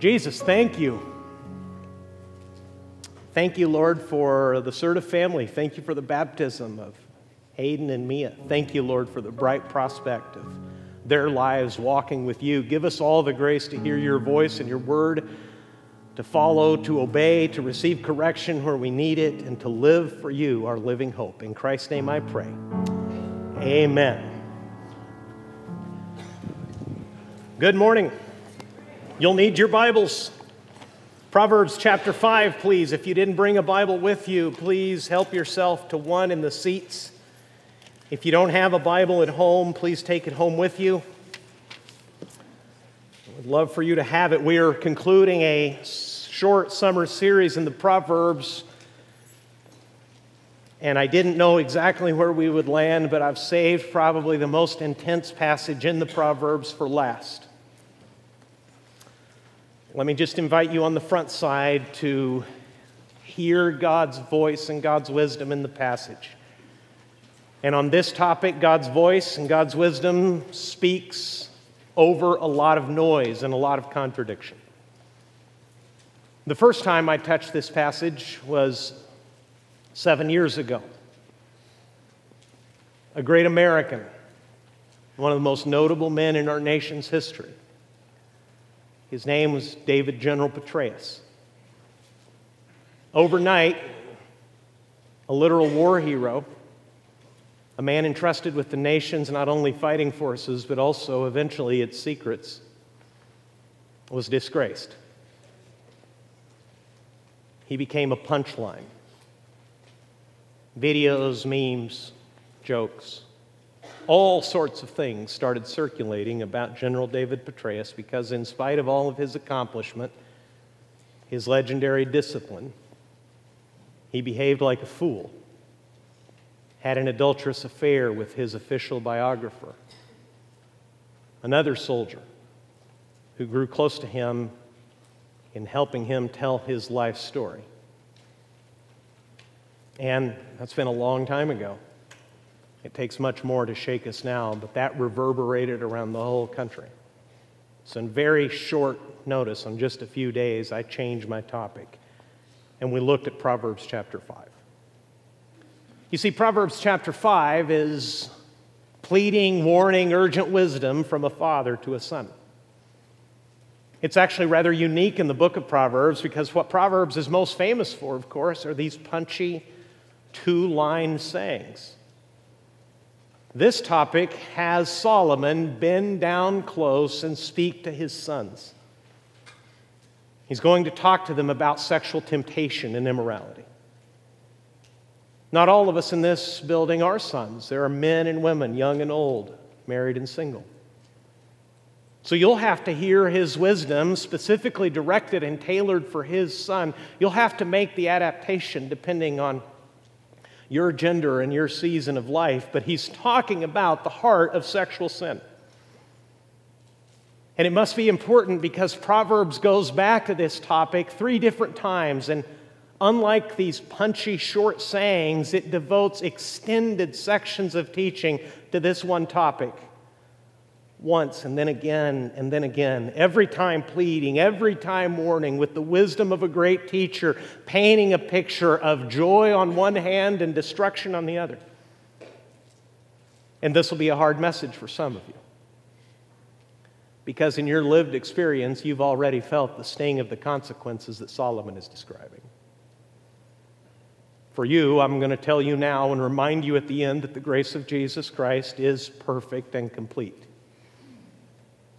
Jesus, thank you. Thank you, Lord, for the Serta family. Thank you for the baptism of Hayden and Mia. Thank you, Lord, for the bright prospect of their lives walking with you. Give us all the grace to hear your voice and your word, to follow, to obey, to receive correction where we need it, and to live for you, our living hope. In Christ's name I pray. Amen. Good morning. You'll need your Bibles. Proverbs chapter 5, please. If you didn't bring a Bible with you, please help yourself to one in the seats. If you don't have a Bible at home, please take it home with you. I would love for you to have it. We are concluding a short summer series in the Proverbs, and I didn't know exactly where we would land, but I've saved probably the most intense passage in the Proverbs for last. Let me just invite you on the front side to hear God's voice and God's wisdom in the passage. And on this topic, God's voice and God's wisdom speaks over a lot of noise and a lot of contradiction. The first time I touched this passage was seven years ago. A great American, one of the most notable men in our nation's history, his name was David General Petraeus. Overnight, a literal war hero, a man entrusted with the nation's not only fighting forces, but also eventually its secrets, was disgraced. He became a punchline. Videos, memes, jokes all sorts of things started circulating about General David Petraeus because, in spite of all of his accomplishment, his legendary discipline, he behaved like a fool, had an adulterous affair with his official biographer, another soldier who grew close to him in helping him tell his life story. And that's been a long time ago. It takes much more to shake us now, but that reverberated around the whole country. So, in very short notice, on just a few days, I changed my topic, and we looked at Proverbs chapter 5. You see, Proverbs chapter 5 is pleading, warning, urgent wisdom from a father to a son. It's actually rather unique in the book of Proverbs because what Proverbs is most famous for, of course, are these punchy two line sayings. This topic has Solomon bend down close and speak to his sons. He's going to talk to them about sexual temptation and immorality. Not all of us in this building are sons. There are men and women, young and old, married and single. So you'll have to hear his wisdom specifically directed and tailored for his son. You'll have to make the adaptation depending on your gender and your season of life, but he's talking about the heart of sexual sin. And it must be important because Proverbs goes back to this topic three different times. And unlike these punchy short sayings, it devotes extended sections of teaching to this one topic once and then again and then again, every time pleading, every time warning, with the wisdom of a great teacher, painting a picture of joy on one hand and destruction on the other. And this will be a hard message for some of you. Because in your lived experience, you've already felt the sting of the consequences that Solomon is describing. For you, I'm going to tell you now and remind you at the end that the grace of Jesus Christ is perfect and complete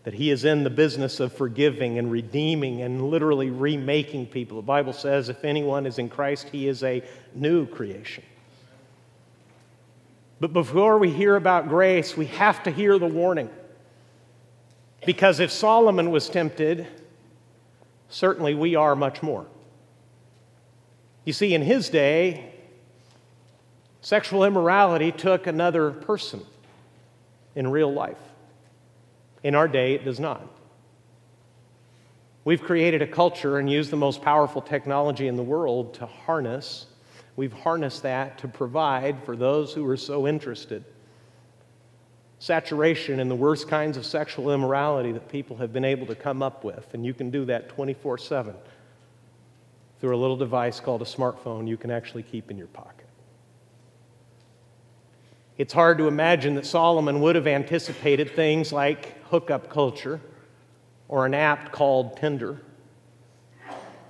that he is in the business of forgiving and redeeming and literally remaking people. The Bible says if anyone is in Christ, he is a new creation. But before we hear about grace, we have to hear the warning. Because if Solomon was tempted, certainly we are much more. You see, in his day, sexual immorality took another person in real life. In our day, it does not. We've created a culture and used the most powerful technology in the world to harness. We've harnessed that to provide for those who are so interested. saturation in the worst kinds of sexual immorality that people have been able to come up with. And you can do that 24 7 through a little device called a smartphone you can actually keep in your pocket. It's hard to imagine that Solomon would have anticipated things like hookup culture or an app called Tinder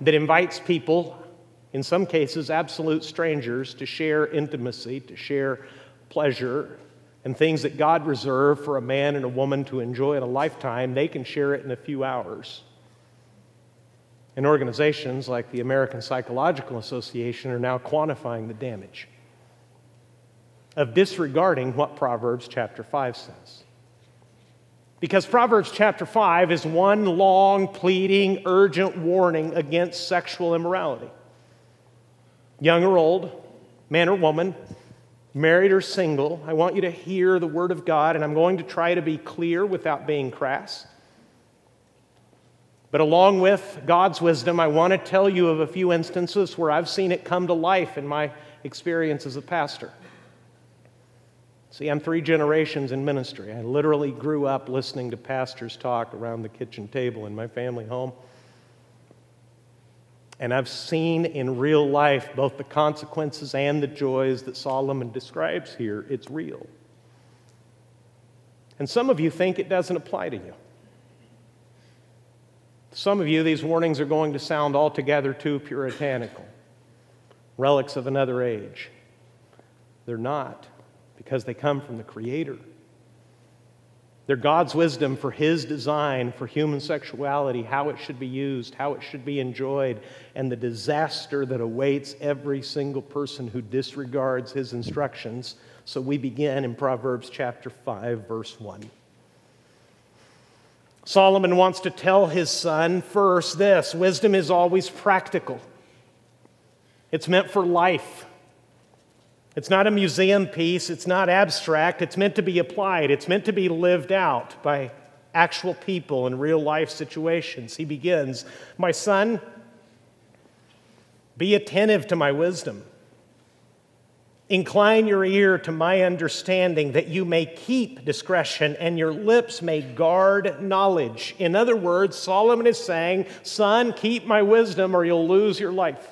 that invites people, in some cases absolute strangers, to share intimacy, to share pleasure, and things that God reserved for a man and a woman to enjoy in a lifetime, they can share it in a few hours. And organizations like the American Psychological Association are now quantifying the damage of disregarding what Proverbs chapter 5 says. Because Proverbs chapter 5 is one long, pleading, urgent warning against sexual immorality. Young or old, man or woman, married or single, I want you to hear the Word of God, and I'm going to try to be clear without being crass. But along with God's wisdom, I want to tell you of a few instances where I've seen it come to life in my experience as a pastor. See, I'm three generations in ministry. I literally grew up listening to pastors talk around the kitchen table in my family home. And I've seen in real life both the consequences and the joys that Solomon describes here. It's real. And some of you think it doesn't apply to you. Some of you, these warnings are going to sound altogether too puritanical, relics of another age. They're not, because they come from the Creator. They're God's wisdom for His design for human sexuality, how it should be used, how it should be enjoyed, and the disaster that awaits every single person who disregards His instructions. So we begin in Proverbs chapter 5, verse 1. Solomon wants to tell his son first this wisdom is always practical, it's meant for life. It's not a museum piece, it's not abstract, it's meant to be applied, it's meant to be lived out by actual people in real life situations. He begins, My son, be attentive to my wisdom. Incline your ear to my understanding that you may keep discretion and your lips may guard knowledge. In other words, Solomon is saying, Son, keep my wisdom or you'll lose your life.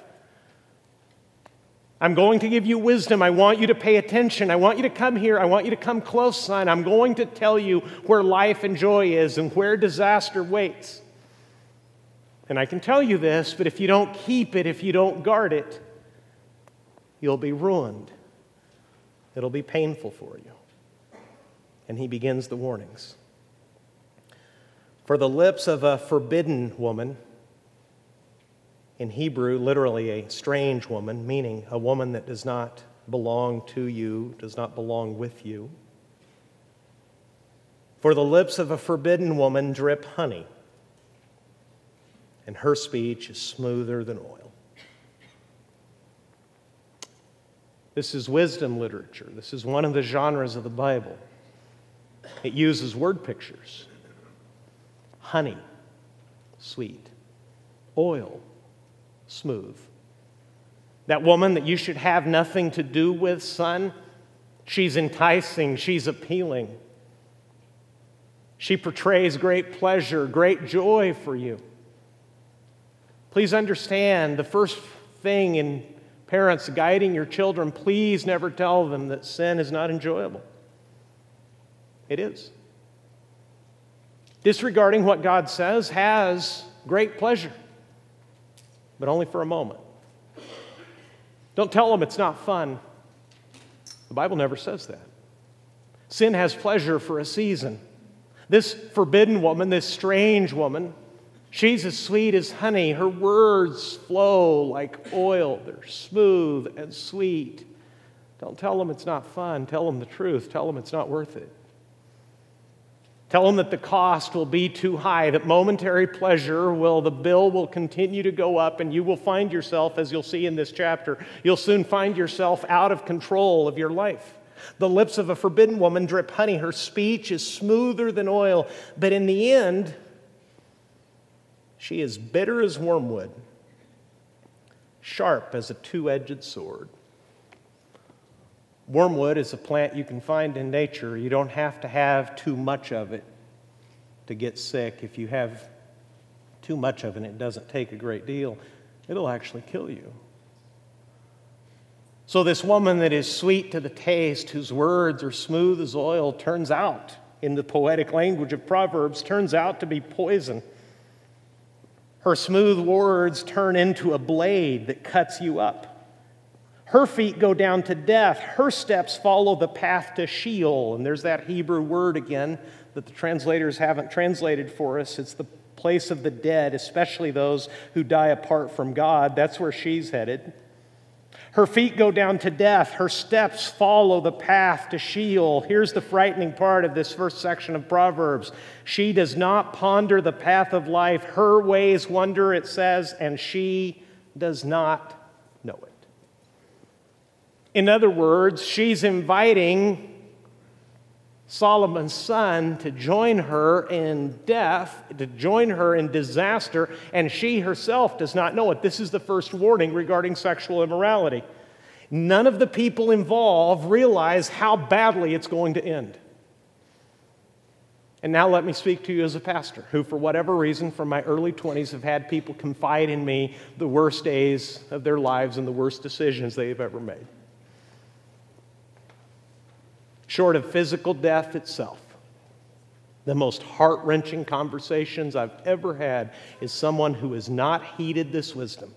I'm going to give you wisdom. I want you to pay attention. I want you to come here. I want you to come close, son. I'm going to tell you where life and joy is and where disaster waits. And I can tell you this, but if you don't keep it, if you don't guard it, you'll be ruined. It'll be painful for you. And he begins the warnings. For the lips of a forbidden woman, in Hebrew, literally a strange woman, meaning a woman that does not belong to you, does not belong with you. For the lips of a forbidden woman drip honey, and her speech is smoother than oil. This is wisdom literature. This is one of the genres of the Bible. It uses word pictures honey, sweet, oil, smooth. That woman that you should have nothing to do with, son, she's enticing, she's appealing. She portrays great pleasure, great joy for you. Please understand the first thing in parents guiding your children, please never tell them that sin is not enjoyable. It is. Disregarding what God says has great pleasure but only for a moment. Don't tell them it's not fun. The Bible never says that. Sin has pleasure for a season. This forbidden woman, this strange woman, she's as sweet as honey. Her words flow like oil, they're smooth and sweet. Don't tell them it's not fun. Tell them the truth. Tell them it's not worth it. Tell them that the cost will be too high, that momentary pleasure will, the bill will continue to go up, and you will find yourself, as you'll see in this chapter, you'll soon find yourself out of control of your life. The lips of a forbidden woman drip honey. Her speech is smoother than oil, but in the end, she is bitter as wormwood, sharp as a two edged sword. Wormwood is a plant you can find in nature. You don't have to have too much of it to get sick. If you have too much of it, and it doesn't take a great deal, it'll actually kill you. So, this woman that is sweet to the taste, whose words are smooth as oil, turns out, in the poetic language of Proverbs, turns out to be poison. Her smooth words turn into a blade that cuts you up. Her feet go down to death. Her steps follow the path to Sheol. And there's that Hebrew word again that the translators haven't translated for us. It's the place of the dead, especially those who die apart from God. That's where she's headed. Her feet go down to death. Her steps follow the path to Sheol. Here's the frightening part of this first section of Proverbs. She does not ponder the path of life. Her ways wander, it says, and she does not. In other words, she's inviting Solomon's son to join her in death, to join her in disaster, and she herself does not know it. This is the first warning regarding sexual immorality. None of the people involved realize how badly it's going to end. And now let me speak to you as a pastor who, for whatever reason, from my early 20s, have had people confide in me the worst days of their lives and the worst decisions they've ever made short of physical death itself. The most heart wrenching conversations I've ever had is someone who has not heeded this wisdom,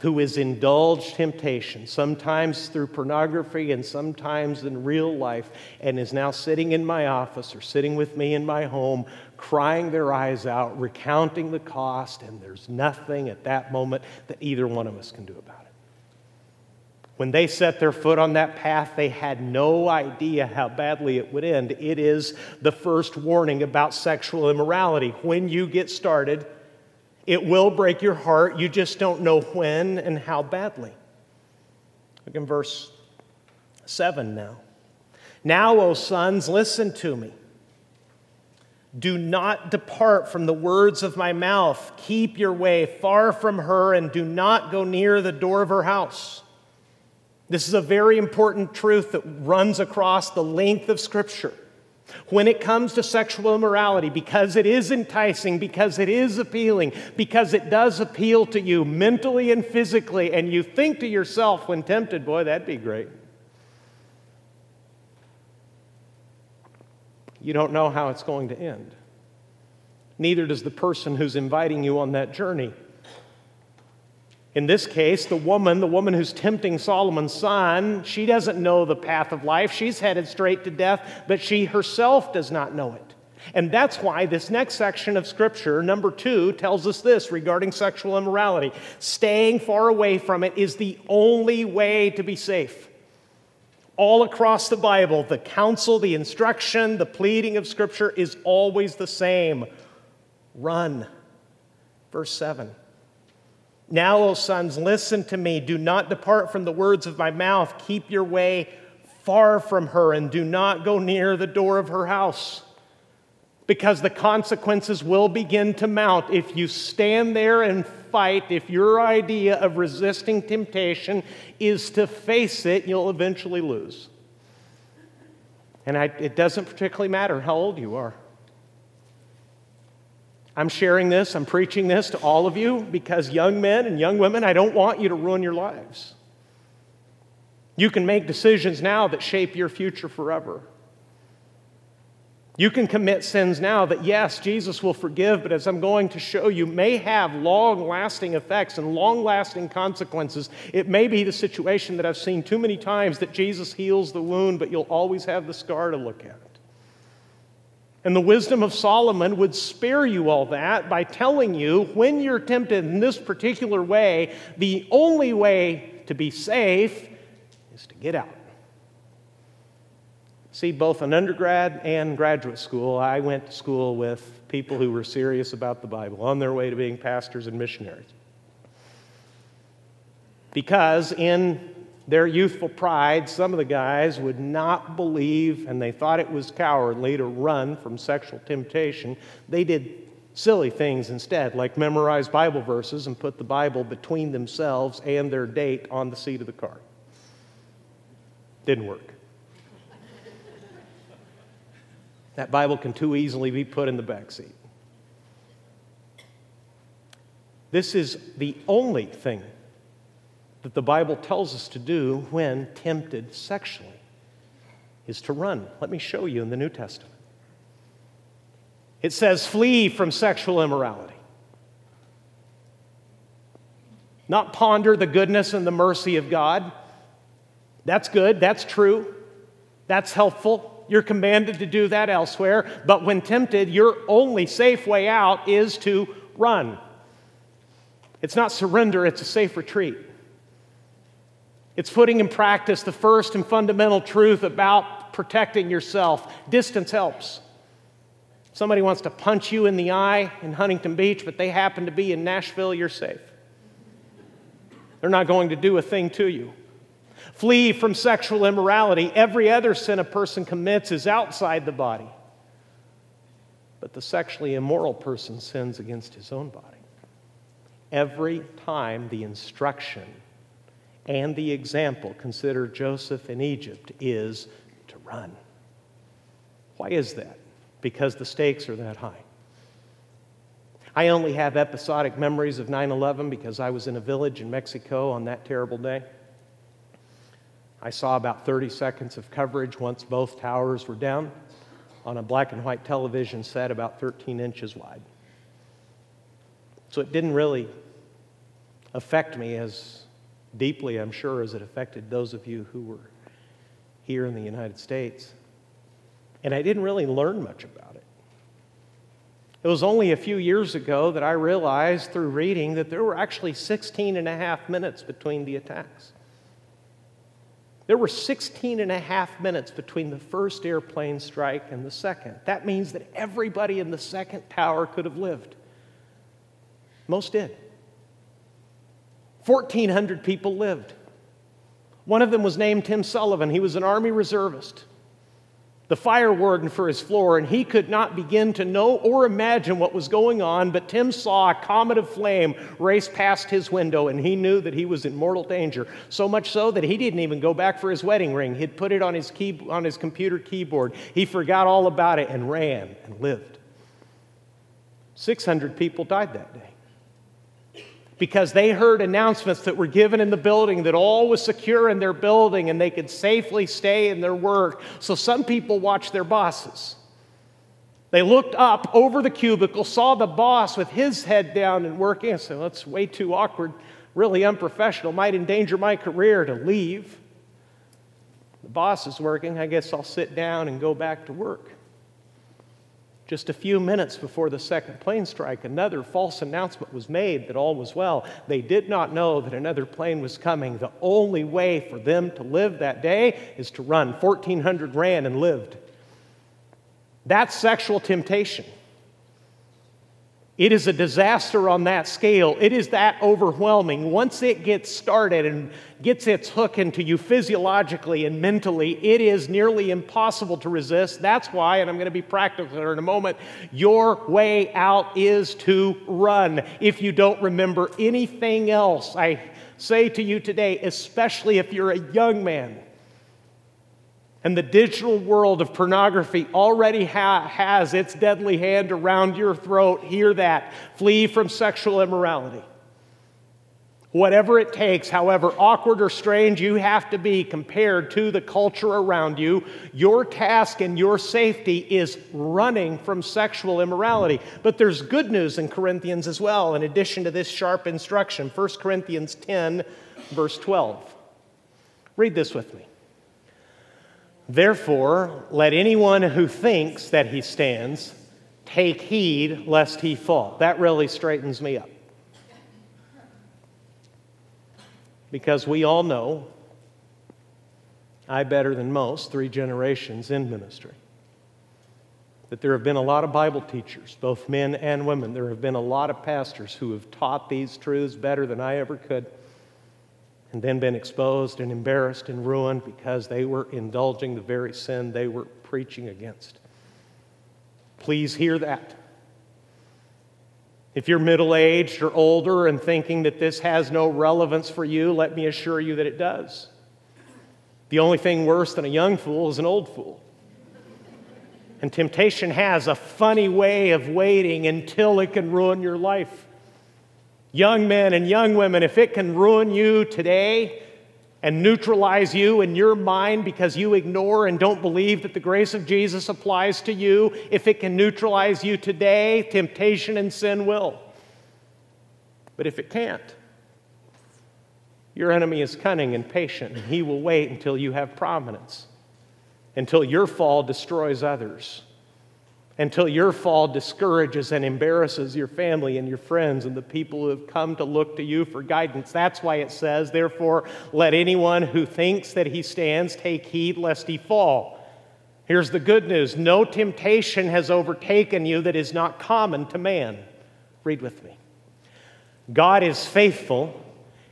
who has indulged temptation, sometimes through pornography and sometimes in real life, and is now sitting in my office or sitting with me in my home, crying their eyes out, recounting the cost, and there's nothing at that moment that either one of us can do about it. When they set their foot on that path, they had no idea how badly it would end. It is the first warning about sexual immorality. When you get started, it will break your heart. You just don't know when and how badly. Look in verse 7 now. Now, O sons, listen to me. Do not depart from the words of my mouth. Keep your way far from her and do not go near the door of her house. This is a very important truth that runs across the length of Scripture. When it comes to sexual immorality, because it is enticing, because it is appealing, because it does appeal to you mentally and physically, and you think to yourself when tempted, boy, that'd be great. You don't know how it's going to end. Neither does the person who's inviting you on that journey. In this case, the woman, the woman who's tempting Solomon's son, she doesn't know the path of life. She's headed straight to death, but she herself does not know it. And that's why this next section of Scripture, number two, tells us this regarding sexual immorality. Staying far away from it is the only way to be safe. All across the Bible, the counsel, the instruction, the pleading of Scripture is always the same run. Verse 7. Now, O sons, listen to me. Do not depart from the words of my mouth. Keep your way far from her and do not go near the door of her house. Because the consequences will begin to mount if you stand there and fight. If your idea of resisting temptation is to face it, you'll eventually lose. And I, it doesn't particularly matter how old you are. I'm sharing this, I'm preaching this to all of you because young men and young women, I don't want you to ruin your lives. You can make decisions now that shape your future forever. You can commit sins now that, yes, Jesus will forgive, but as I'm going to show you, may have long lasting effects and long lasting consequences. It may be the situation that I've seen too many times that Jesus heals the wound, but you'll always have the scar to look at. And the wisdom of Solomon would spare you all that by telling you when you're tempted in this particular way, the only way to be safe is to get out. See, both in undergrad and graduate school, I went to school with people who were serious about the Bible on their way to being pastors and missionaries. Because in their youthful pride, some of the guys would not believe, and they thought it was cowardly to run from sexual temptation. They did silly things instead, like memorize Bible verses and put the Bible between themselves and their date on the seat of the car. Didn't work. that Bible can too easily be put in the back seat. This is the only thing that the Bible tells us to do when tempted sexually is to run. Let me show you in the New Testament. It says, flee from sexual immorality. Not ponder the goodness and the mercy of God. That's good, that's true, that's helpful. You're commanded to do that elsewhere. But when tempted, your only safe way out is to run. It's not surrender, it's a safe retreat. It's putting in practice the first and fundamental truth about protecting yourself. Distance helps. Somebody wants to punch you in the eye in Huntington Beach, but they happen to be in Nashville, you're safe. They're not going to do a thing to you. Flee from sexual immorality. Every other sin a person commits is outside the body. But the sexually immoral person sins against his own body. Every time the instruction and the example, consider Joseph in Egypt, is to run. Why is that? Because the stakes are that high. I only have episodic memories of 9 11 because I was in a village in Mexico on that terrible day. I saw about 30 seconds of coverage once both towers were down on a black and white television set about 13 inches wide. So it didn't really affect me as deeply, I'm sure, as it affected those of you who were here in the United States. And I didn't really learn much about it. It was only a few years ago that I realized through reading that there were actually 16 and a half minutes between the attacks. There were 16 and a half minutes between the first airplane strike and the second. That means that everybody in the second tower could have lived. Most did. 1,400 people lived. One of them was named Tim Sullivan. He was an Army reservist, the fire warden for his floor, and he could not begin to know or imagine what was going on. But Tim saw a comet of flame race past his window, and he knew that he was in mortal danger. So much so that he didn't even go back for his wedding ring. He'd put it on his, key, on his computer keyboard. He forgot all about it and ran and lived. 600 people died that day because they heard announcements that were given in the building that all was secure in their building and they could safely stay in their work. So some people watched their bosses. They looked up over the cubicle, saw the boss with his head down and working, and said, That's way too awkward, really unprofessional, might endanger my career to leave. The boss is working, I guess I'll sit down and go back to work. Just a few minutes before the second plane strike, another false announcement was made that all was well. They did not know that another plane was coming. The only way for them to live that day is to run. 1,400 ran and lived. That's sexual temptation. It is a disaster on that scale. It is that overwhelming. Once it gets started and gets its hook into you physiologically and mentally, it is nearly impossible to resist. That's why, and I'm going to be practical here in a moment, your way out is to run. If you don't remember anything else, I say to you today, especially if you're a young man, and the digital world of pornography already ha- has its deadly hand around your throat. Hear that. Flee from sexual immorality. Whatever it takes, however awkward or strange you have to be compared to the culture around you, your task and your safety is running from sexual immorality. But there's good news in Corinthians as well, in addition to this sharp instruction. 1 Corinthians 10, verse 12. Read this with me. Therefore, let anyone who thinks that he stands take heed lest he fall. That really straightens me up. Because we all know, I better than most, three generations in ministry, that there have been a lot of Bible teachers, both men and women. There have been a lot of pastors who have taught these truths better than I ever could and then been exposed and embarrassed and ruined because they were indulging the very sin they were preaching against. Please hear that. If you're middle aged or older and thinking that this has no relevance for you, let me assure you that it does. The only thing worse than a young fool is an old fool. And temptation has a funny way of waiting until it can ruin your life. Young men and young women, if it can ruin you today and neutralize you in your mind because you ignore and don't believe that the grace of Jesus applies to you, if it can neutralize you today, temptation and sin will. But if it can't, your enemy is cunning and patient, and he will wait until you have prominence until your fall destroys others, until your fall discourages and embarrasses your family and your friends and the people who have come to look to you for guidance. That's why it says, Therefore, let anyone who thinks that he stands take heed lest he fall. Here's the good news no temptation has overtaken you that is not common to man. Read with me. God is faithful,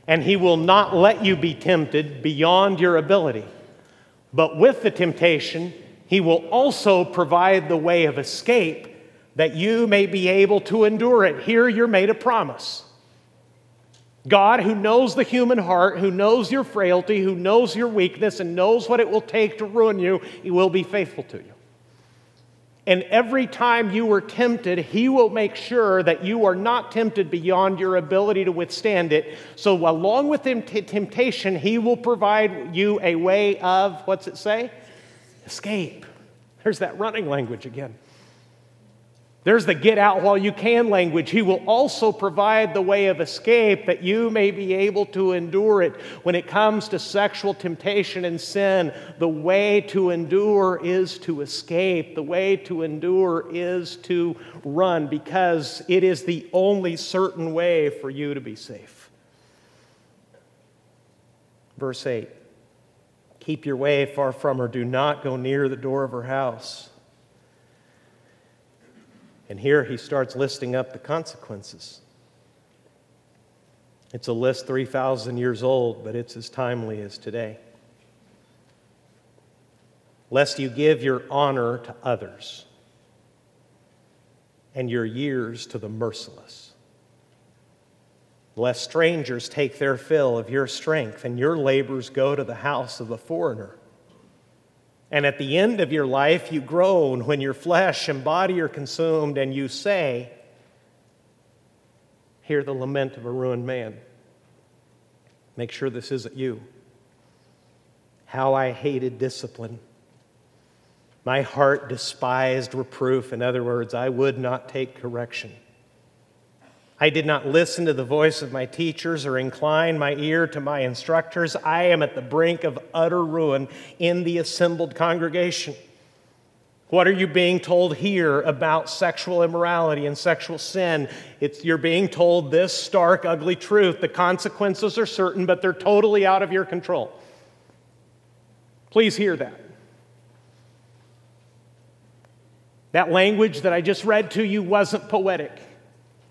and he will not let you be tempted beyond your ability. But with the temptation, he will also provide the way of escape that you may be able to endure it. Here you're made a promise. God, who knows the human heart, who knows your frailty, who knows your weakness, and knows what it will take to ruin you, he will be faithful to you. And every time you are tempted, He will make sure that you are not tempted beyond your ability to withstand it. So, along with temptation, He will provide you a way of, what's it say? Escape. There's that running language again. There's the get out while you can language. He will also provide the way of escape that you may be able to endure it. When it comes to sexual temptation and sin, the way to endure is to escape. The way to endure is to run because it is the only certain way for you to be safe. Verse 8 Keep your way far from her, do not go near the door of her house. And here he starts listing up the consequences. It's a list 3,000 years old, but it's as timely as today. Lest you give your honor to others and your years to the merciless. Lest strangers take their fill of your strength and your labors go to the house of the foreigner. And at the end of your life, you groan when your flesh and body are consumed, and you say, Hear the lament of a ruined man. Make sure this isn't you. How I hated discipline. My heart despised reproof. In other words, I would not take correction. I did not listen to the voice of my teachers or incline my ear to my instructors. I am at the brink of utter ruin in the assembled congregation. What are you being told here about sexual immorality and sexual sin? It's, you're being told this stark, ugly truth. The consequences are certain, but they're totally out of your control. Please hear that. That language that I just read to you wasn't poetic.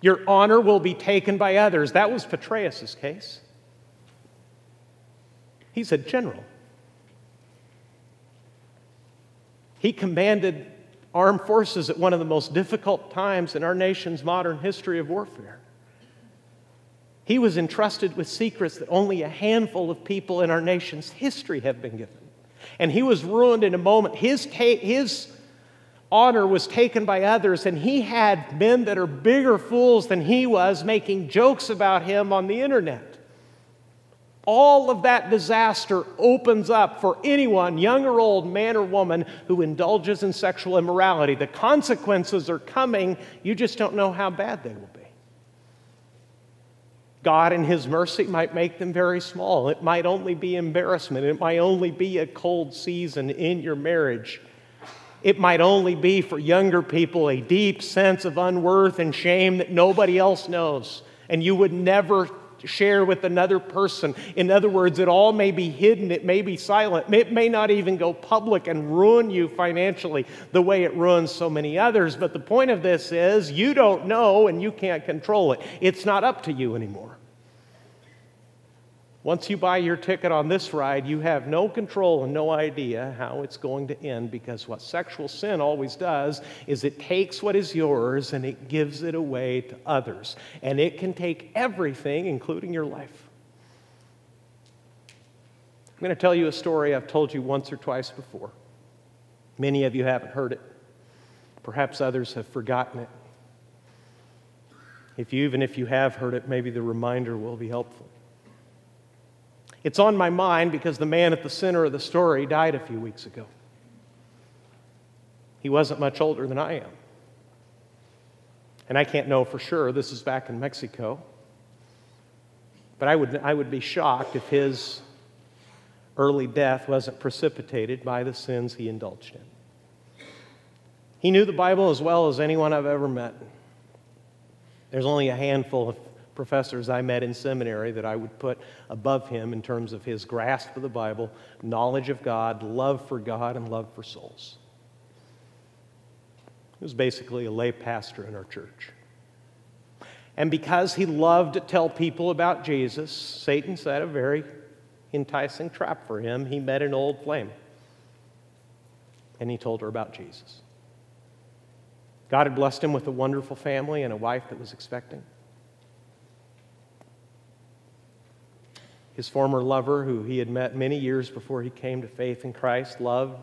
Your honor will be taken by others. That was Petraeus' case. He's a general. He commanded armed forces at one of the most difficult times in our nation's modern history of warfare. He was entrusted with secrets that only a handful of people in our nation's history have been given. And he was ruined in a moment. His, his honor was taken by others, and he had men that are bigger fools than he was making jokes about him on the internet. All of that disaster opens up for anyone, young or old, man or woman, who indulges in sexual immorality. The consequences are coming, you just don't know how bad they will be. God, in His mercy, might make them very small. It might only be embarrassment, it might only be a cold season in your marriage. It might only be for younger people a deep sense of unworth and shame that nobody else knows, and you would never share with another person. In other words, it all may be hidden, it may be silent, it may not even go public and ruin you financially the way it ruins so many others. But the point of this is you don't know and you can't control it. It's not up to you anymore. Once you buy your ticket on this ride, you have no control and no idea how it's going to end because what sexual sin always does is it takes what is yours and it gives it away to others. And it can take everything, including your life. I'm going to tell you a story I've told you once or twice before. Many of you haven't heard it. Perhaps others have forgotten it. If you, even if you have heard it, maybe the reminder will be helpful. It's on my mind because the man at the center of the story died a few weeks ago. He wasn't much older than I am. And I can't know for sure. This is back in Mexico. But I would, I would be shocked if his early death wasn't precipitated by the sins he indulged in. He knew the Bible as well as anyone I've ever met. There's only a handful of professors I met in seminary that I would put above him in terms of his grasp of the Bible, knowledge of God, love for God, and love for souls. He was basically a lay pastor in our church. And because he loved to tell people about Jesus, Satan set a very enticing trap for him. He met an old flame and he told her about Jesus. God had blessed him with a wonderful family and a wife that was expecting. His former lover, who he had met many years before he came to faith in Christ, loved,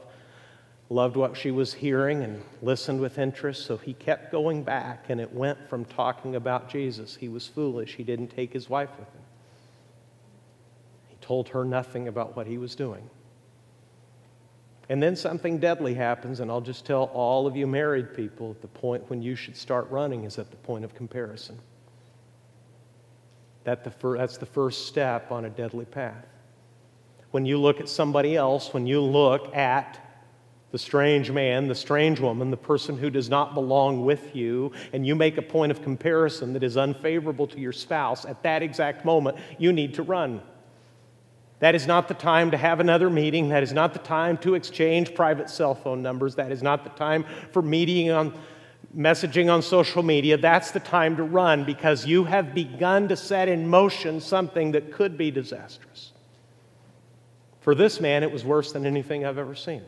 loved what she was hearing and listened with interest, so he kept going back, and it went from talking about Jesus. He was foolish. He didn't take his wife with him, he told her nothing about what he was doing. And then something deadly happens, and I'll just tell all of you married people the point when you should start running is at the point of comparison. That the fir- that's the first step on a deadly path. When you look at somebody else, when you look at the strange man, the strange woman, the person who does not belong with you, and you make a point of comparison that is unfavorable to your spouse, at that exact moment, you need to run. That is not the time to have another meeting. That is not the time to exchange private cell phone numbers. That is not the time for meeting on messaging on social media. That's the time to run because you have begun to set in motion something that could be disastrous. For this man, it was worse than anything I've ever seen.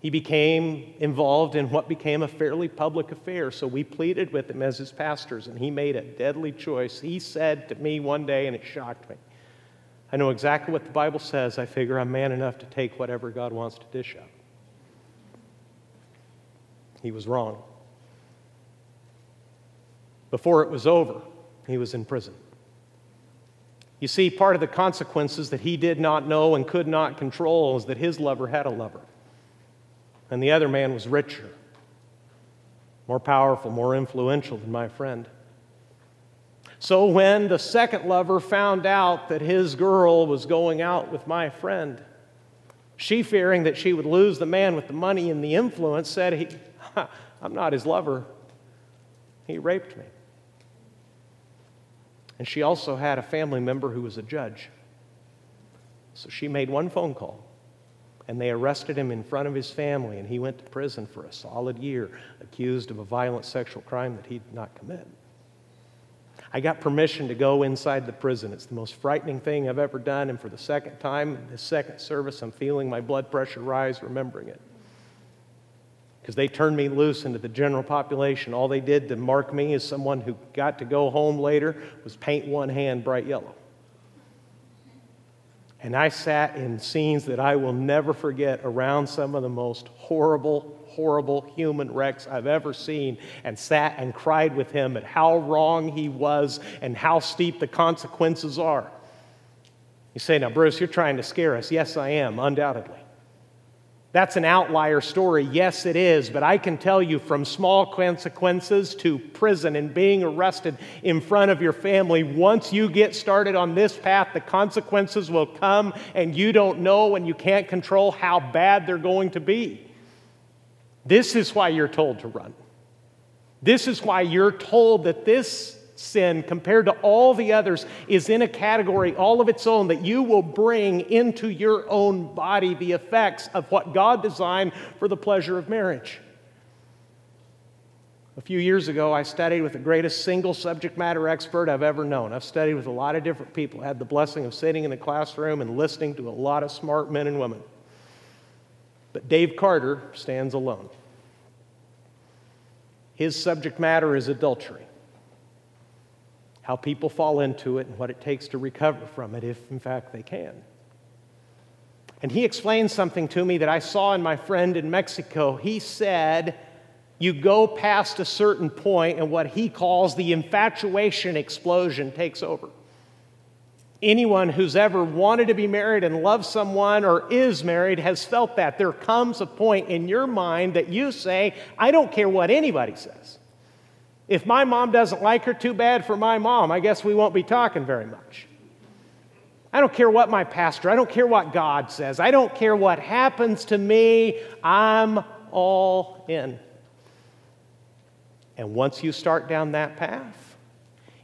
He became involved in what became a fairly public affair, so we pleaded with him as his pastors, and he made a deadly choice. He said to me one day, and it shocked me I know exactly what the Bible says. I figure I'm man enough to take whatever God wants to dish out. He was wrong. Before it was over, he was in prison. You see, part of the consequences that he did not know and could not control is that his lover had a lover. And the other man was richer, more powerful, more influential than my friend. So when the second lover found out that his girl was going out with my friend, she, fearing that she would lose the man with the money and the influence, said, I'm not his lover. He raped me. And she also had a family member who was a judge. So she made one phone call, and they arrested him in front of his family, and he went to prison for a solid year, accused of a violent sexual crime that he did not commit. I got permission to go inside the prison. It's the most frightening thing I've ever done. And for the second time, the second service, I'm feeling my blood pressure rise remembering it. Because they turned me loose into the general population. All they did to mark me as someone who got to go home later was paint one hand bright yellow. And I sat in scenes that I will never forget around some of the most horrible, horrible human wrecks I've ever seen and sat and cried with him at how wrong he was and how steep the consequences are. You say, now, Bruce, you're trying to scare us. Yes, I am, undoubtedly. That's an outlier story. Yes, it is. But I can tell you from small consequences to prison and being arrested in front of your family, once you get started on this path, the consequences will come, and you don't know and you can't control how bad they're going to be. This is why you're told to run. This is why you're told that this sin, compared to all the others, is in a category all of its own that you will bring into your own body the effects of what God designed for the pleasure of marriage. A few years ago, I studied with the greatest single subject matter expert I've ever known. I've studied with a lot of different people, I had the blessing of sitting in the classroom and listening to a lot of smart men and women. But Dave Carder stands alone. His subject matter is adultery. How people fall into it, and what it takes to recover from it, if in fact they can. And he explained something to me that I saw in my friend in Mexico. He said, You go past a certain point, and what he calls the infatuation explosion takes over. Anyone who's ever wanted to be married and loved someone or is married has felt that. There comes a point in your mind that you say, I don't care what anybody says. If my mom doesn't like her, too bad for my mom. I guess we won't be talking very much. I don't care what my pastor, I don't care what God says, I don't care what happens to me, I'm all in. And once you start down that path,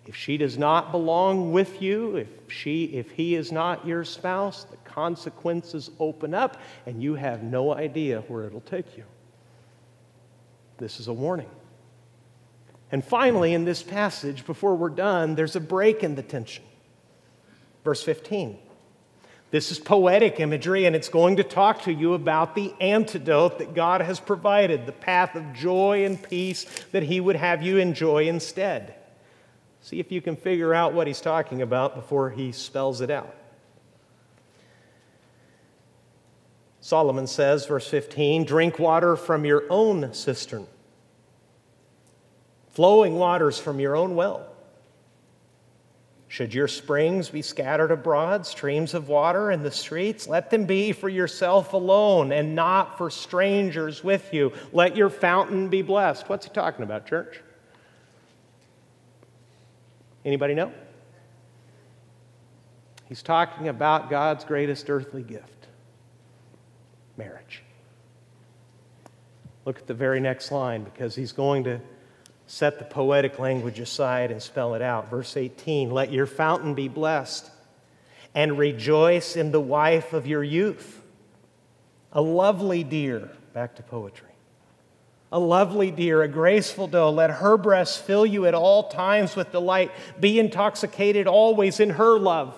if she does not belong with you, if she if he is not your spouse, the consequences open up and you have no idea where it'll take you. This is a warning. And finally, in this passage, before we're done, there's a break in the tension. Verse 15. This is poetic imagery, and it's going to talk to you about the antidote that God has provided, the path of joy and peace that He would have you enjoy instead. See if you can figure out what He's talking about before He spells it out. Solomon says, verse 15, drink water from your own cistern, flowing waters from your own well. Should your springs be scattered abroad, streams of water in the streets? Let them be for yourself alone and not for strangers with you. Let your fountain be blessed. What's he talking about, church? Anybody know? He's talking about God's greatest earthly gift marriage. Look at the very next line because he's going to set the poetic language aside and spell it out. Verse 18 Let your fountain be blessed and rejoice in the wife of your youth. A lovely deer, back to poetry. A lovely deer, a graceful doe, let her breasts fill you at all times with delight. Be intoxicated always in her love.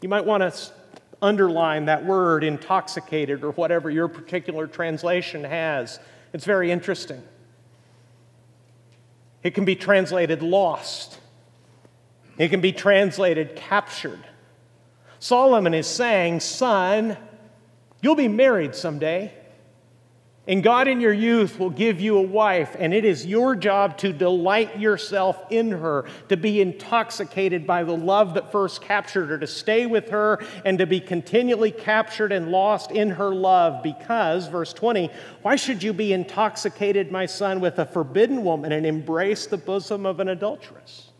You might want to underline that word, intoxicated, or whatever your particular translation has. It's very interesting. It can be translated lost, it can be translated captured. Solomon is saying, Son, you'll be married someday. And God in your youth will give you a wife, and it is your job to delight yourself in her, to be intoxicated by the love that first captured her, to stay with her, and to be continually captured and lost in her love. Because, verse 20, why should you be intoxicated, my son, with a forbidden woman and embrace the bosom of an adulteress?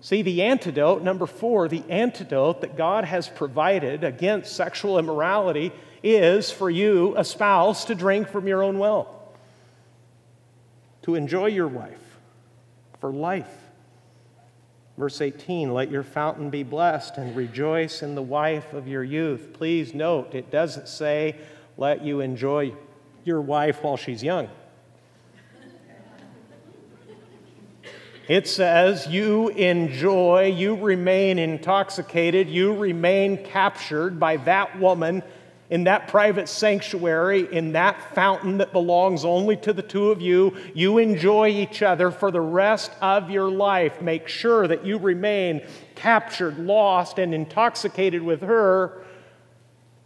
See, the antidote, number four, the antidote that God has provided against sexual immorality is for you, a spouse, to drink from your own well, to enjoy your wife for life. Verse 18, let your fountain be blessed and rejoice in the wife of your youth. Please note, it doesn't say, let you enjoy your wife while she's young. It says, You enjoy, you remain intoxicated, you remain captured by that woman in that private sanctuary, in that fountain that belongs only to the two of you. You enjoy each other for the rest of your life. Make sure that you remain captured, lost, and intoxicated with her,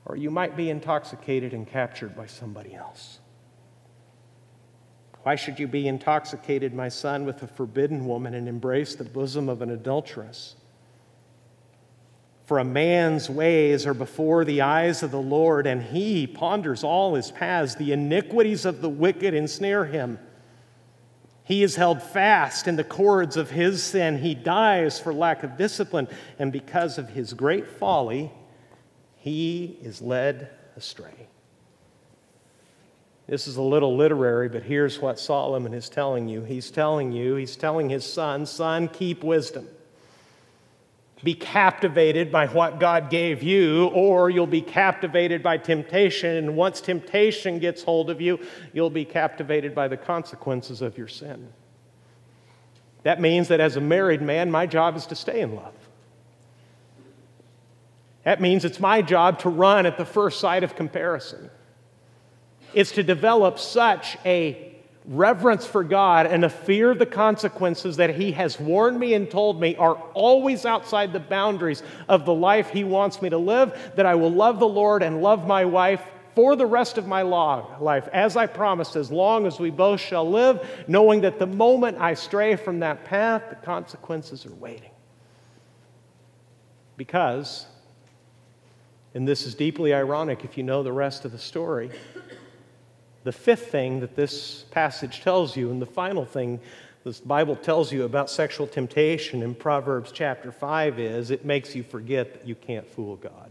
or you might be intoxicated and captured by somebody else. Why should you be intoxicated, my son, with a forbidden woman and embrace the bosom of an adulteress? For a man's ways are before the eyes of the Lord, and he ponders all his paths. The iniquities of the wicked ensnare him. He is held fast in the cords of his sin. He dies for lack of discipline, and because of his great folly, he is led astray. This is a little literary, but here's what Solomon is telling you. He's telling you, he's telling his son, son, keep wisdom be captivated by what God gave you, or you'll be captivated by temptation. And once temptation gets hold of you, you'll be captivated by the consequences of your sin. That means that as a married man, my job is to stay in love. That means it's my job to run at the first sight of comparison. It's to develop such a reverence for God and a fear of the consequences that He has warned me and told me are always outside the boundaries of the life He wants me to live, that I will love the Lord and love my wife for the rest of my life, as I promised, as long as we both shall live, knowing that the moment I stray from that path, the consequences are waiting. Because, and this is deeply ironic if you know the rest of the story, the fifth thing that this passage tells you, and the final thing this Bible tells you about sexual temptation in Proverbs chapter 5 is it makes you forget that you can't fool God.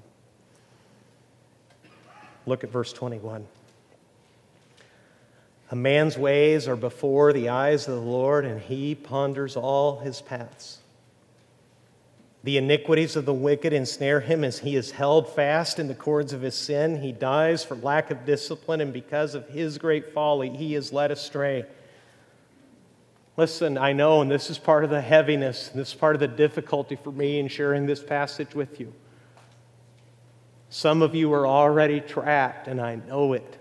Look at verse 21. A man's ways are before the eyes of the Lord, and he ponders all his paths. The iniquities of the wicked ensnare him as he is held fast in the cords of his sin. He dies for lack of discipline, and because of his great folly, he is led astray. Listen, I know, and this is part of the heaviness, this is part of the difficulty for me in sharing this passage with you. Some of you are already trapped, and I know it.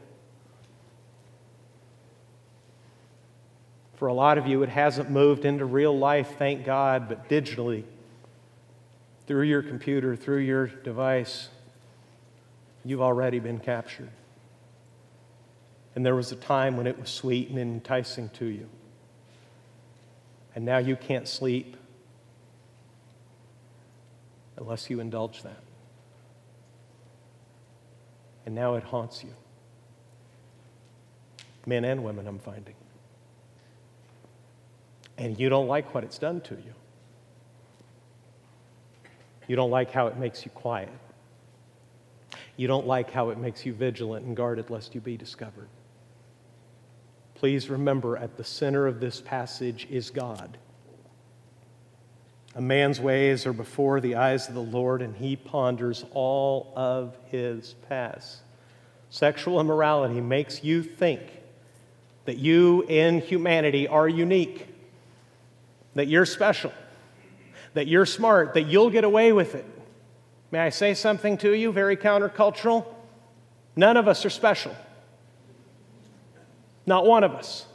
For a lot of you, it hasn't moved into real life, thank God, but digitally through your computer, through your device, you've already been captured. And there was a time when it was sweet and enticing to you. And now you can't sleep unless you indulge that. And now it haunts you. Men and women, I'm finding. And you don't like what it's done to you. You don't like how it makes you quiet. You don't like how it makes you vigilant and guarded lest you be discovered. Please remember at the center of this passage is God. A man's ways are before the eyes of the Lord, and he ponders all of his past. Sexual immorality makes you think that you in humanity are unique, that you're special that you're smart, that you'll get away with it. May I say something to you, very countercultural? None of us are special. Not one of us.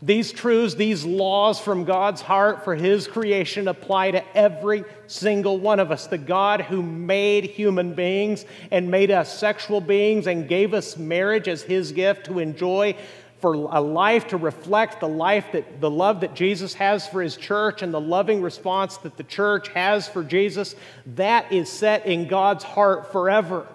These truths, these laws from God's heart for His creation apply to every single one of us. The God who made human beings and made us sexual beings and gave us marriage as His gift to enjoy for a life to reflect the life that the love that Jesus has for his church and the loving response that the church has for Jesus, that is set in God's heart forever.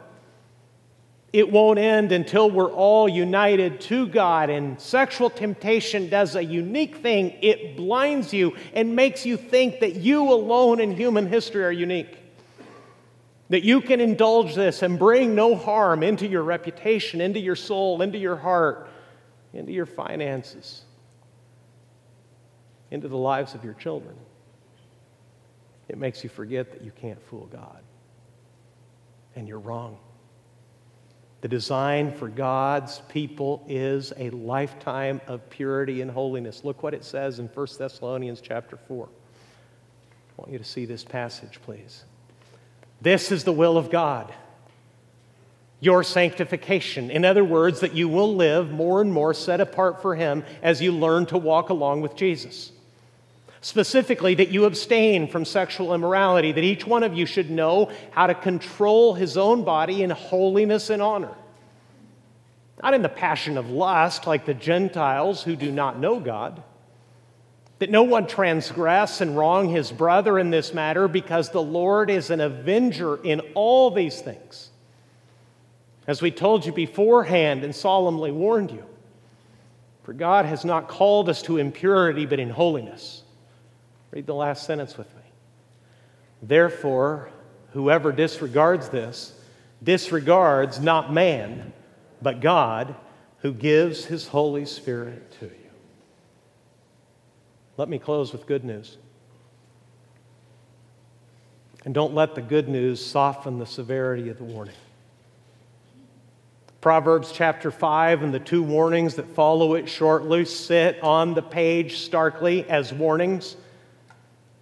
It won't end until we're all united to God. And sexual temptation does a unique thing. It blinds you and makes you think that you alone in human history are unique. That you can indulge this and bring no harm into your reputation, into your soul, into your heart into your finances, into the lives of your children. It makes you forget that you can't fool God. And you're wrong. The design for God's people is a lifetime of purity and holiness. Look what it says in 1 Thessalonians chapter 4. I want you to see this passage, please. This is the will of God your sanctification. In other words, that you will live more and more set apart for Him as you learn to walk along with Jesus. Specifically, that you abstain from sexual immorality, that each one of you should know how to control his own body in holiness and honor. Not in the passion of lust like the Gentiles who do not know God. That no one transgress and wrong his brother in this matter because the Lord is an avenger in all these things as we told you beforehand and solemnly warned you. For God has not called us to impurity, but in holiness. Read the last sentence with me. Therefore, whoever disregards this disregards not man, but God, who gives his Holy Spirit to you. Let me close with good news. And don't let the good news soften the severity of the warning. Proverbs chapter 5 and the two warnings that follow it shortly sit on the page starkly as warnings.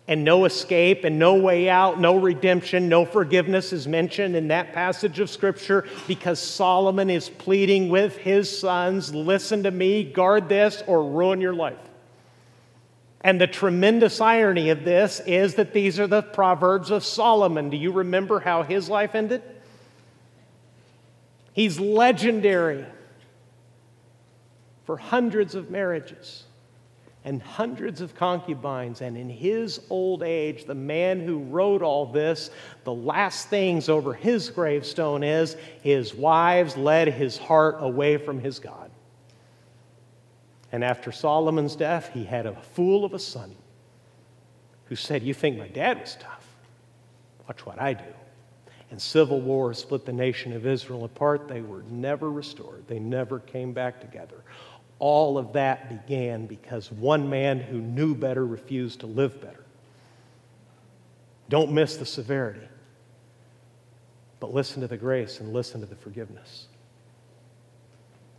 and no escape and no way out, no redemption, no forgiveness is mentioned in that passage of Scripture because Solomon is pleading with his sons listen to me, guard this, or ruin your life. And the tremendous irony of this is that these are the Proverbs of Solomon. Do you remember how his life ended? He's legendary for hundreds of marriages and hundreds of concubines. And in his old age, the man who wrote all this, the last things over his gravestone is his wives led his heart away from his God. And after Solomon's death, he had a fool of a son who said, You think my dad was tough? Watch what I do. And civil war split the nation of Israel apart. They were never restored, they never came back together. All of that began because one man who knew better refused to live better. Don't miss the severity, but listen to the grace and listen to the forgiveness.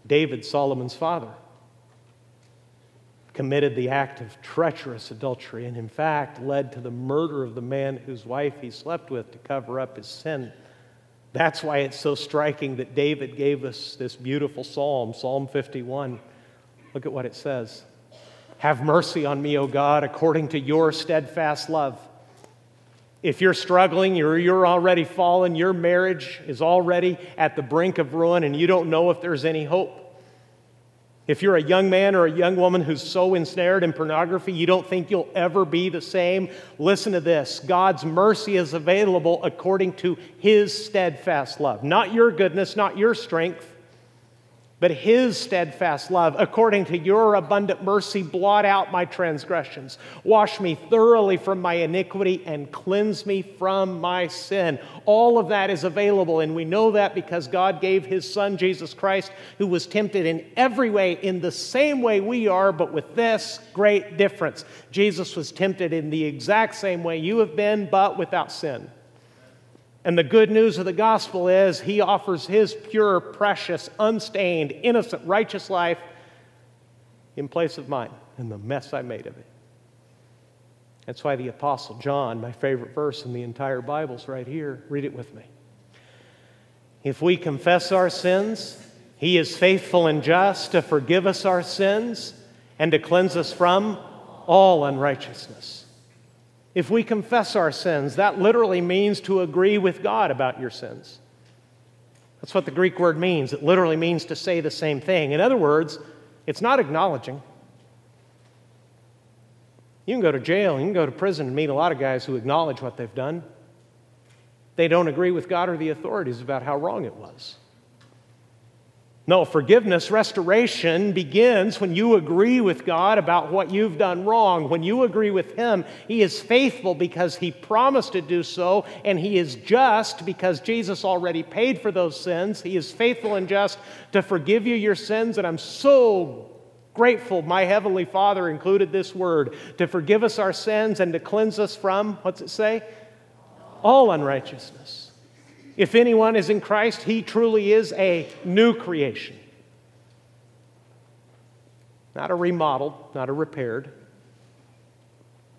David, Solomon's father, committed the act of treacherous adultery and, in fact, led to the murder of the man whose wife he slept with to cover up his sin. That's why it's so striking that David gave us this beautiful psalm, Psalm 51. Look at what it says Have mercy on me, O God, according to your steadfast love. If you're struggling, you're, you're already fallen, your marriage is already at the brink of ruin, and you don't know if there's any hope. If you're a young man or a young woman who's so ensnared in pornography you don't think you'll ever be the same, listen to this. God's mercy is available according to His steadfast love. Not your goodness, not your strength, but his steadfast love, according to your abundant mercy, blot out my transgressions. Wash me thoroughly from my iniquity and cleanse me from my sin. All of that is available, and we know that because God gave his son, Jesus Christ, who was tempted in every way, in the same way we are, but with this great difference. Jesus was tempted in the exact same way you have been, but without sin. And the good news of the gospel is he offers his pure, precious, unstained, innocent, righteous life in place of mine and the mess I made of it. That's why the Apostle John, my favorite verse in the entire Bible, is right here. Read it with me. If we confess our sins, he is faithful and just to forgive us our sins and to cleanse us from all unrighteousness. If we confess our sins, that literally means to agree with God about your sins. That's what the Greek word means. It literally means to say the same thing. In other words, it's not acknowledging. You can go to jail, you can go to prison and meet a lot of guys who acknowledge what they've done. They don't agree with God or the authorities about how wrong it was. No, forgiveness, restoration begins when you agree with God about what you've done wrong. When you agree with Him, He is faithful because He promised to do so, and He is just because Jesus already paid for those sins. He is faithful and just to forgive you your sins, and I'm so grateful my Heavenly Father included this word to forgive us our sins and to cleanse us from, what's it say? All unrighteousness. If anyone is in Christ, he truly is a new creation. Not a remodeled, not a repaired,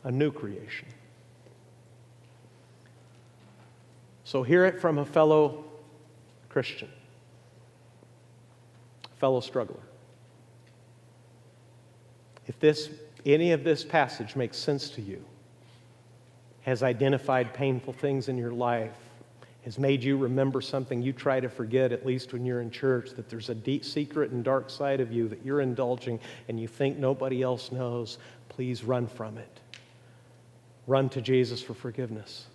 a new creation. So hear it from a fellow Christian, a fellow struggler. If this, any of this passage makes sense to you, has identified painful things in your life, has made you remember something you try to forget, at least when you're in church, that there's a deep secret and dark side of you that you're indulging and you think nobody else knows, please run from it. Run to Jesus for forgiveness.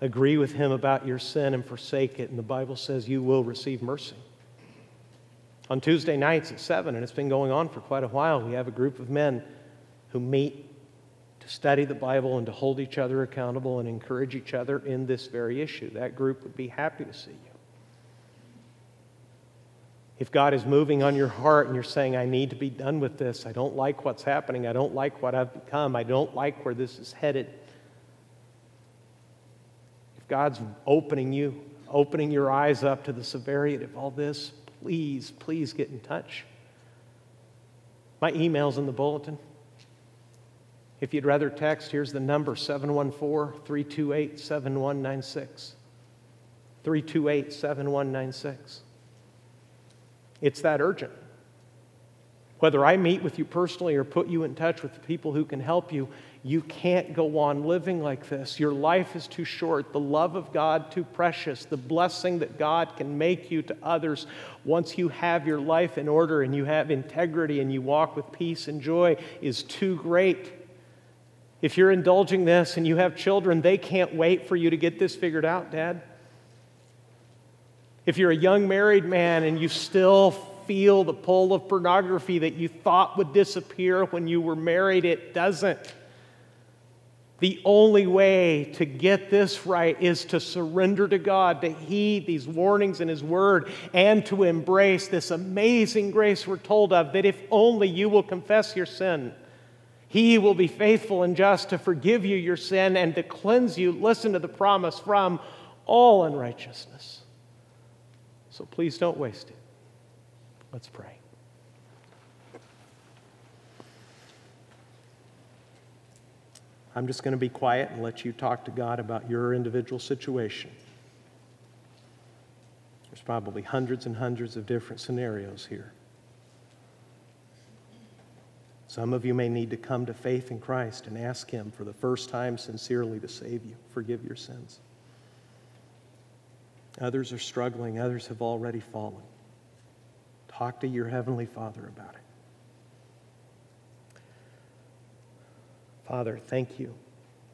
Agree with him about your sin and forsake it, and the Bible says you will receive mercy. On Tuesday nights at 7, and it's been going on for quite a while, we have a group of men who meet study the Bible and to hold each other accountable and encourage each other in this very issue. That group would be happy to see you. If God is moving on your heart and you're saying, I need to be done with this, I don't like what's happening, I don't like what I've become, I don't like where this is headed. If God's opening you, opening your eyes up to the severity of all this, please, please get in touch. My email's in the bulletin. If you'd rather text, here's the number 714 328 7196. 328 7196. It's that urgent. Whether I meet with you personally or put you in touch with the people who can help you, you can't go on living like this. Your life is too short, the love of God too precious, the blessing that God can make you to others once you have your life in order and you have integrity and you walk with peace and joy is too great. If you're indulging this and you have children, they can't wait for you to get this figured out, Dad. If you're a young married man and you still feel the pull of pornography that you thought would disappear when you were married, it doesn't. The only way to get this right is to surrender to God, to heed these warnings in His Word, and to embrace this amazing grace we're told of that if only you will confess your sin, He will be faithful and just to forgive you your sin and to cleanse you, listen to the promise, from all unrighteousness. So please don't waste it. Let's pray. I'm just going to be quiet and let you talk to God about your individual situation. There's probably hundreds and hundreds of different scenarios here. Some of you may need to come to faith in Christ and ask Him for the first time sincerely to save you, forgive your sins. Others are struggling, others have already fallen. Talk to your Heavenly Father about it. Father, thank you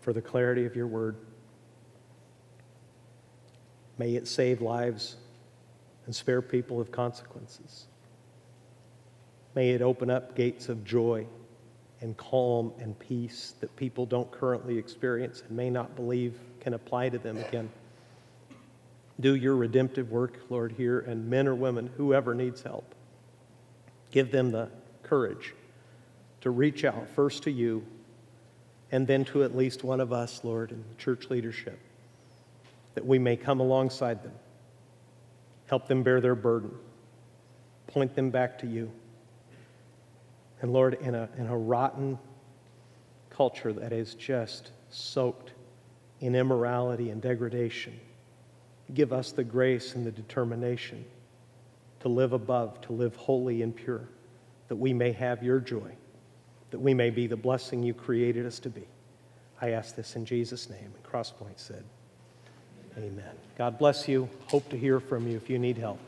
for the clarity of your word. May it save lives and spare people of consequences. May it open up gates of joy and calm and peace that people don't currently experience and may not believe can apply to them again. Do your redemptive work, Lord, here, and men or women, whoever needs help, give them the courage to reach out first to you and then to at least one of us, Lord, in church leadership, that we may come alongside them, help them bear their burden, point them back to you. And Lord, in a, in a rotten culture that is just soaked in immorality and degradation, give us the grace and the determination to live above, to live holy and pure, that we may have your joy that we may be the blessing you created us to be. I ask this in Jesus' name. And Crosspoint said, Amen. God bless you. Hope to hear from you if you need help.